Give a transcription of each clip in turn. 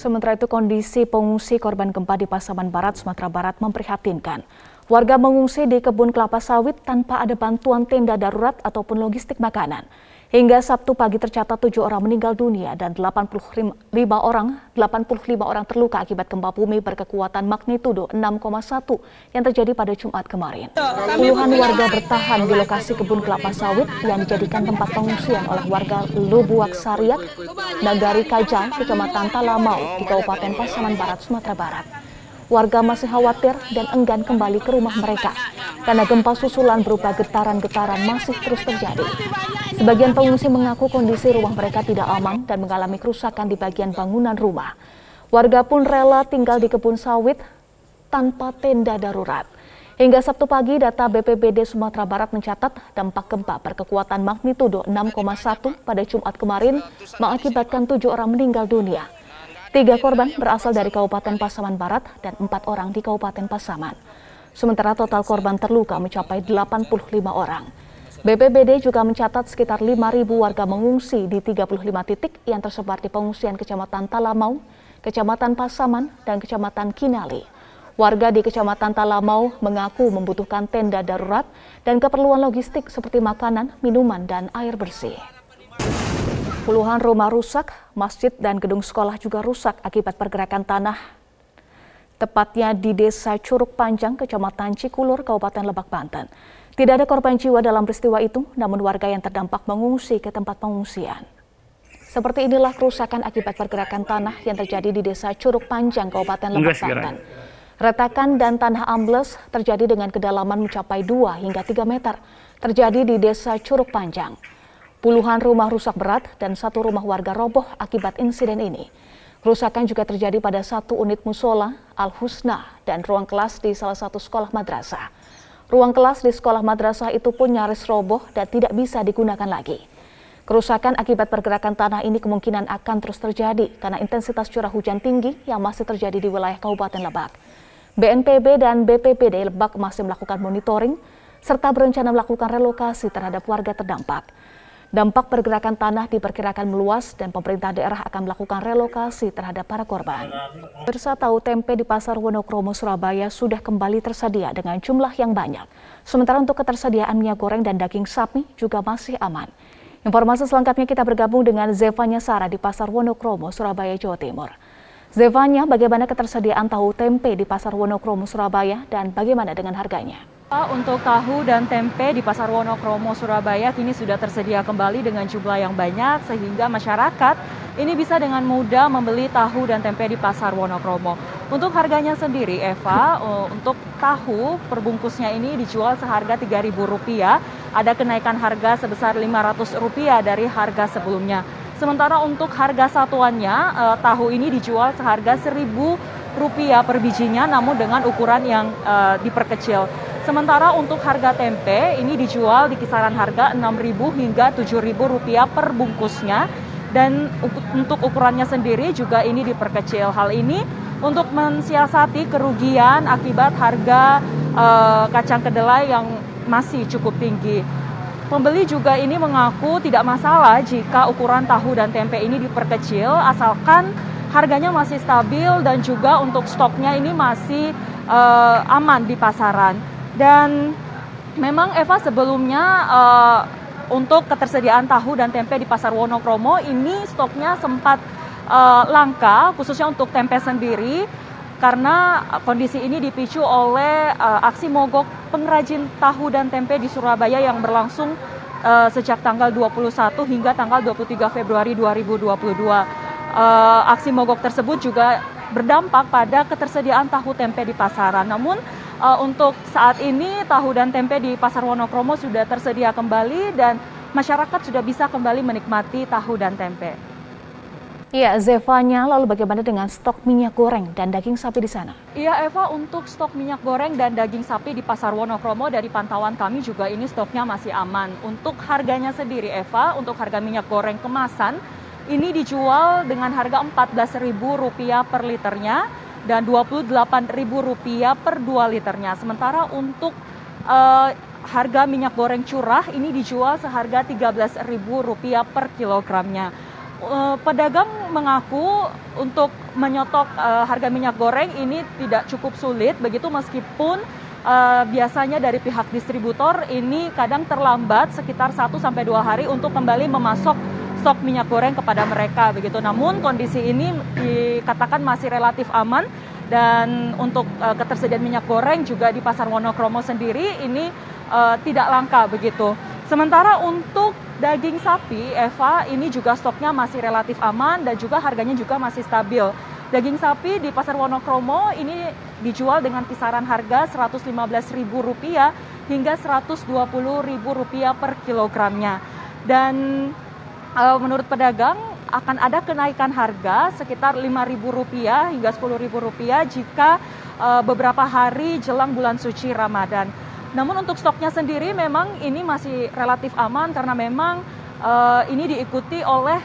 Sementara itu kondisi pengungsi korban gempa di Pasaman Barat, Sumatera Barat memprihatinkan. Warga mengungsi di kebun kelapa sawit tanpa ada bantuan tenda darurat ataupun logistik makanan. Hingga Sabtu pagi tercatat tujuh orang meninggal dunia dan 85 orang 85 orang terluka akibat gempa bumi berkekuatan magnitudo 6,1 yang terjadi pada Jumat kemarin. Puluhan warga bertahan di lokasi kebun kelapa sawit yang dijadikan tempat pengungsian oleh warga Lubuak Sariak, Nagari Kajang, Kecamatan Talamau di Kabupaten Pasaman Barat, Sumatera Barat. Warga masih khawatir dan enggan kembali ke rumah mereka karena gempa susulan berupa getaran-getaran masih terus terjadi. Sebagian pengungsi mengaku kondisi rumah mereka tidak aman dan mengalami kerusakan di bagian bangunan rumah. Warga pun rela tinggal di kebun sawit tanpa tenda darurat. Hingga Sabtu pagi, data BPBD Sumatera Barat mencatat dampak gempa berkekuatan magnitudo 6,1 pada Jumat kemarin mengakibatkan tujuh orang meninggal dunia. Tiga korban berasal dari Kabupaten Pasaman Barat dan empat orang di Kabupaten Pasaman. Sementara total korban terluka mencapai 85 orang. BPBD juga mencatat sekitar 5.000 warga mengungsi di 35 titik yang tersebar di pengungsian Kecamatan Talamau, Kecamatan Pasaman, dan Kecamatan Kinali. Warga di Kecamatan Talamau mengaku membutuhkan tenda darurat dan keperluan logistik seperti makanan, minuman, dan air bersih. Puluhan rumah rusak, masjid dan gedung sekolah juga rusak akibat pergerakan tanah tepatnya di Desa Curug Panjang, Kecamatan Cikulur, Kabupaten Lebak, Banten. Tidak ada korban jiwa dalam peristiwa itu, namun warga yang terdampak mengungsi ke tempat pengungsian. Seperti inilah kerusakan akibat pergerakan tanah yang terjadi di Desa Curug Panjang, Kabupaten Lebak, Banten. Retakan dan tanah ambles terjadi dengan kedalaman mencapai 2 hingga 3 meter. Terjadi di Desa Curug Panjang. Puluhan rumah rusak berat dan satu rumah warga roboh akibat insiden ini. Kerusakan juga terjadi pada satu unit musola, Al-Husna, dan ruang kelas di salah satu sekolah madrasah. Ruang kelas di sekolah madrasah itu pun nyaris roboh dan tidak bisa digunakan lagi. Kerusakan akibat pergerakan tanah ini kemungkinan akan terus terjadi karena intensitas curah hujan tinggi yang masih terjadi di wilayah Kabupaten Lebak. BNPB dan BPBD Lebak masih melakukan monitoring serta berencana melakukan relokasi terhadap warga terdampak. Dampak pergerakan tanah diperkirakan meluas dan pemerintah daerah akan melakukan relokasi terhadap para korban. Pemirsa tahu tempe di Pasar Wonokromo, Surabaya sudah kembali tersedia dengan jumlah yang banyak. Sementara untuk ketersediaan minyak goreng dan daging sapi juga masih aman. Informasi selengkapnya kita bergabung dengan Zevanya Sara di Pasar Wonokromo, Surabaya, Jawa Timur. Zevanya, bagaimana ketersediaan tahu tempe di Pasar Wonokromo, Surabaya dan bagaimana dengan harganya? Untuk tahu dan tempe di Pasar Wonokromo, Surabaya kini sudah tersedia kembali dengan jumlah yang banyak sehingga masyarakat ini bisa dengan mudah membeli tahu dan tempe di Pasar Wonokromo. Untuk harganya sendiri, Eva, eh, untuk tahu perbungkusnya ini dijual seharga Rp3.000. Ada kenaikan harga sebesar Rp500 dari harga sebelumnya. Sementara untuk harga satuannya, eh, tahu ini dijual seharga Rp1.000 per bijinya namun dengan ukuran yang eh, diperkecil. Sementara untuk harga tempe ini dijual di kisaran harga Rp6.000 hingga Rp7.000 per bungkusnya dan untuk ukurannya sendiri juga ini diperkecil. Hal ini untuk mensiasati kerugian akibat harga uh, kacang kedelai yang masih cukup tinggi. Pembeli juga ini mengaku tidak masalah jika ukuran tahu dan tempe ini diperkecil asalkan harganya masih stabil dan juga untuk stoknya ini masih uh, aman di pasaran. Dan memang Eva sebelumnya uh, untuk ketersediaan tahu dan tempe di Pasar Wonokromo ini stoknya sempat uh, langka khususnya untuk tempe sendiri karena kondisi ini dipicu oleh uh, aksi mogok pengrajin tahu dan tempe di Surabaya yang berlangsung uh, sejak tanggal 21 hingga tanggal 23 Februari 2022. Uh, aksi mogok tersebut juga berdampak pada ketersediaan tahu tempe di pasaran. Namun uh, untuk saat ini tahu dan tempe di Pasar Wonokromo sudah tersedia kembali dan masyarakat sudah bisa kembali menikmati tahu dan tempe. Iya, Zevanya, lalu bagaimana dengan stok minyak goreng dan daging sapi di sana? Iya, Eva, untuk stok minyak goreng dan daging sapi di Pasar Wonokromo dari pantauan kami juga ini stoknya masih aman. Untuk harganya sendiri, Eva, untuk harga minyak goreng kemasan ini dijual dengan harga Rp14.000 per liternya dan Rp28.000 per 2 liternya. Sementara untuk uh, harga minyak goreng curah ini dijual seharga Rp13.000 per kilogramnya. uh, pedagang mengaku untuk menyotok uh, harga minyak goreng ini tidak cukup sulit begitu meskipun uh, biasanya dari pihak distributor ini kadang terlambat sekitar 1 sampai 2 hari untuk kembali memasok stok minyak goreng kepada mereka begitu. Namun kondisi ini dikatakan masih relatif aman dan untuk uh, ketersediaan minyak goreng juga di Pasar Wonokromo sendiri ini uh, tidak langka begitu. Sementara untuk daging sapi, Eva, ini juga stoknya masih relatif aman dan juga harganya juga masih stabil. Daging sapi di Pasar Wonokromo ini dijual dengan kisaran harga Rp115.000 hingga Rp120.000 per kilogramnya. Dan e, menurut pedagang akan ada kenaikan harga sekitar Rp5.000 hingga Rp10.000 jika e, beberapa hari jelang bulan suci Ramadan. Namun untuk stoknya sendiri memang ini masih relatif aman karena memang uh, ini diikuti oleh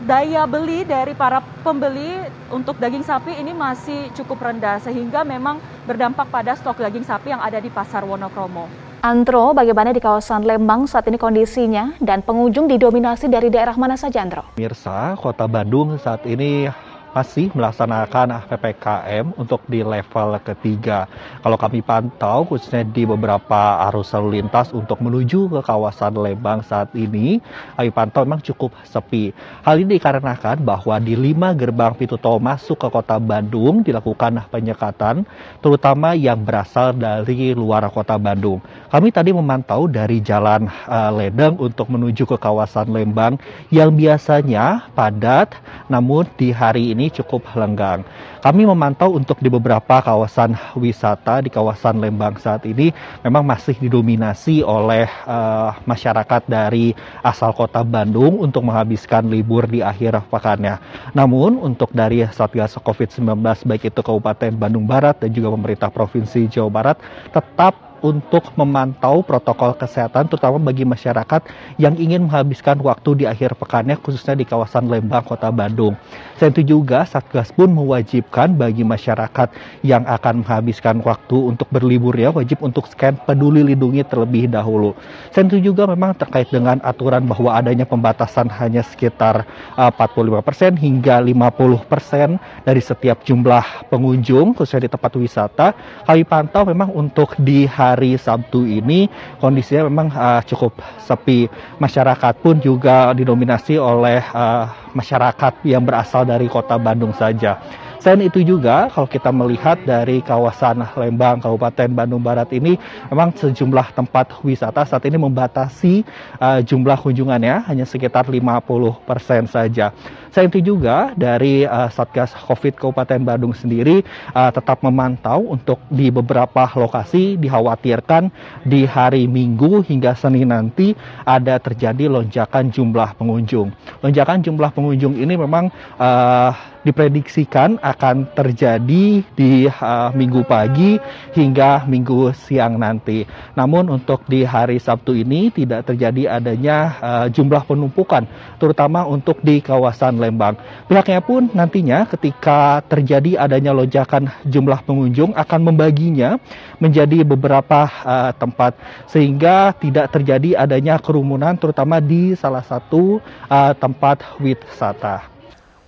daya beli dari para pembeli untuk daging sapi ini masih cukup rendah sehingga memang berdampak pada stok daging sapi yang ada di pasar Wonokromo. Antro, bagaimana di kawasan Lembang saat ini kondisinya dan pengunjung didominasi dari daerah mana saja, Antro? Mirsa, Kota Bandung saat ini masih melaksanakan PPKM untuk di level ketiga. Kalau kami pantau khususnya di beberapa arus lalu lintas untuk menuju ke kawasan Lembang saat ini, kami pantau memang cukup sepi. Hal ini dikarenakan bahwa di lima gerbang pintu tol masuk ke kota Bandung dilakukan penyekatan, terutama yang berasal dari luar kota Bandung. Kami tadi memantau dari jalan uh, Ledeng untuk menuju ke kawasan Lembang yang biasanya padat, namun di hari ini ini cukup lenggang. Kami memantau untuk di beberapa kawasan wisata di kawasan Lembang saat ini memang masih didominasi oleh uh, masyarakat dari asal kota Bandung untuk menghabiskan libur di akhir pekannya. Namun untuk dari Satgas COVID-19 baik itu Kabupaten Bandung Barat dan juga pemerintah Provinsi Jawa Barat tetap untuk memantau protokol kesehatan terutama bagi masyarakat yang ingin menghabiskan waktu di akhir pekannya khususnya di kawasan Lembang, Kota Bandung. Selain itu juga Satgas pun mewajibkan bagi masyarakat yang akan menghabiskan waktu untuk berlibur ya wajib untuk scan peduli lindungi terlebih dahulu. Selain itu juga memang terkait dengan aturan bahwa adanya pembatasan hanya sekitar 45% uh, hingga 50% dari setiap jumlah pengunjung khususnya di tempat wisata. Kami pantau memang untuk di hari hari Sabtu ini kondisinya memang uh, cukup sepi. Masyarakat pun juga didominasi oleh uh, masyarakat yang berasal dari kota Bandung saja. Selain itu juga kalau kita melihat dari kawasan Lembang, Kabupaten Bandung Barat ini memang sejumlah tempat wisata saat ini membatasi uh, jumlah kunjungannya hanya sekitar 50% saja. Selain itu juga dari uh, Satgas Covid Kabupaten Bandung sendiri uh, tetap memantau untuk di beberapa lokasi dikhawatirkan di hari Minggu hingga Senin nanti ada terjadi lonjakan jumlah pengunjung. Lonjakan jumlah pengunjung ini memang uh, diprediksikan akan terjadi di uh, minggu pagi hingga minggu siang nanti. Namun untuk di hari Sabtu ini tidak terjadi adanya uh, jumlah penumpukan, terutama untuk di kawasan Lembang. Pihaknya pun nantinya ketika terjadi adanya lonjakan jumlah pengunjung akan membaginya menjadi beberapa uh, tempat sehingga tidak terjadi adanya kerumunan terutama di salah satu uh, tempat wisata.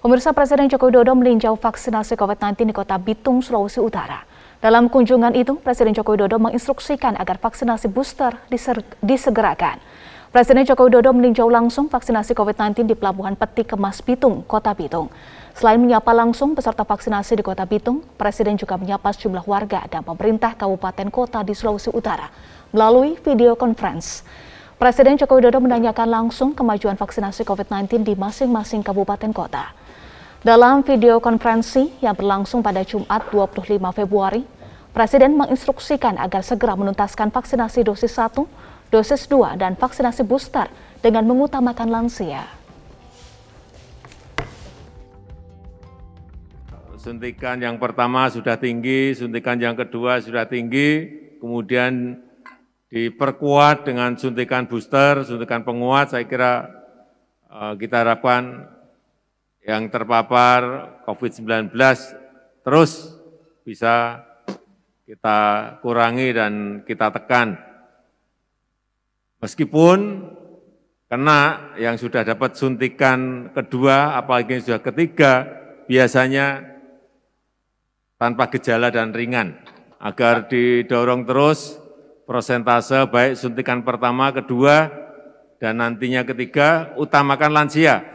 Pemirsa Presiden Joko Widodo meninjau vaksinasi COVID-19 di Kota Bitung, Sulawesi Utara. Dalam kunjungan itu, Presiden Joko Widodo menginstruksikan agar vaksinasi booster disegerakan. Presiden Joko Widodo meninjau langsung vaksinasi COVID-19 di Pelabuhan Peti Kemas Bitung, Kota Bitung. Selain menyapa langsung peserta vaksinasi di Kota Bitung, Presiden juga menyapa sejumlah warga dan pemerintah kabupaten kota di Sulawesi Utara melalui video conference. Presiden Joko Widodo menanyakan langsung kemajuan vaksinasi COVID-19 di masing-masing kabupaten kota. Dalam video konferensi yang berlangsung pada Jumat 25 Februari, Presiden menginstruksikan agar segera menuntaskan vaksinasi dosis 1, dosis 2, dan vaksinasi booster dengan mengutamakan lansia. Suntikan yang pertama sudah tinggi, suntikan yang kedua sudah tinggi, kemudian diperkuat dengan suntikan booster, suntikan penguat, saya kira eh, kita harapkan yang terpapar COVID-19 terus bisa kita kurangi dan kita tekan. Meskipun Kena yang sudah dapat suntikan kedua, apalagi yang sudah ketiga, biasanya tanpa gejala dan ringan. Agar didorong terus prosentase baik suntikan pertama, kedua, dan nantinya ketiga, utamakan lansia.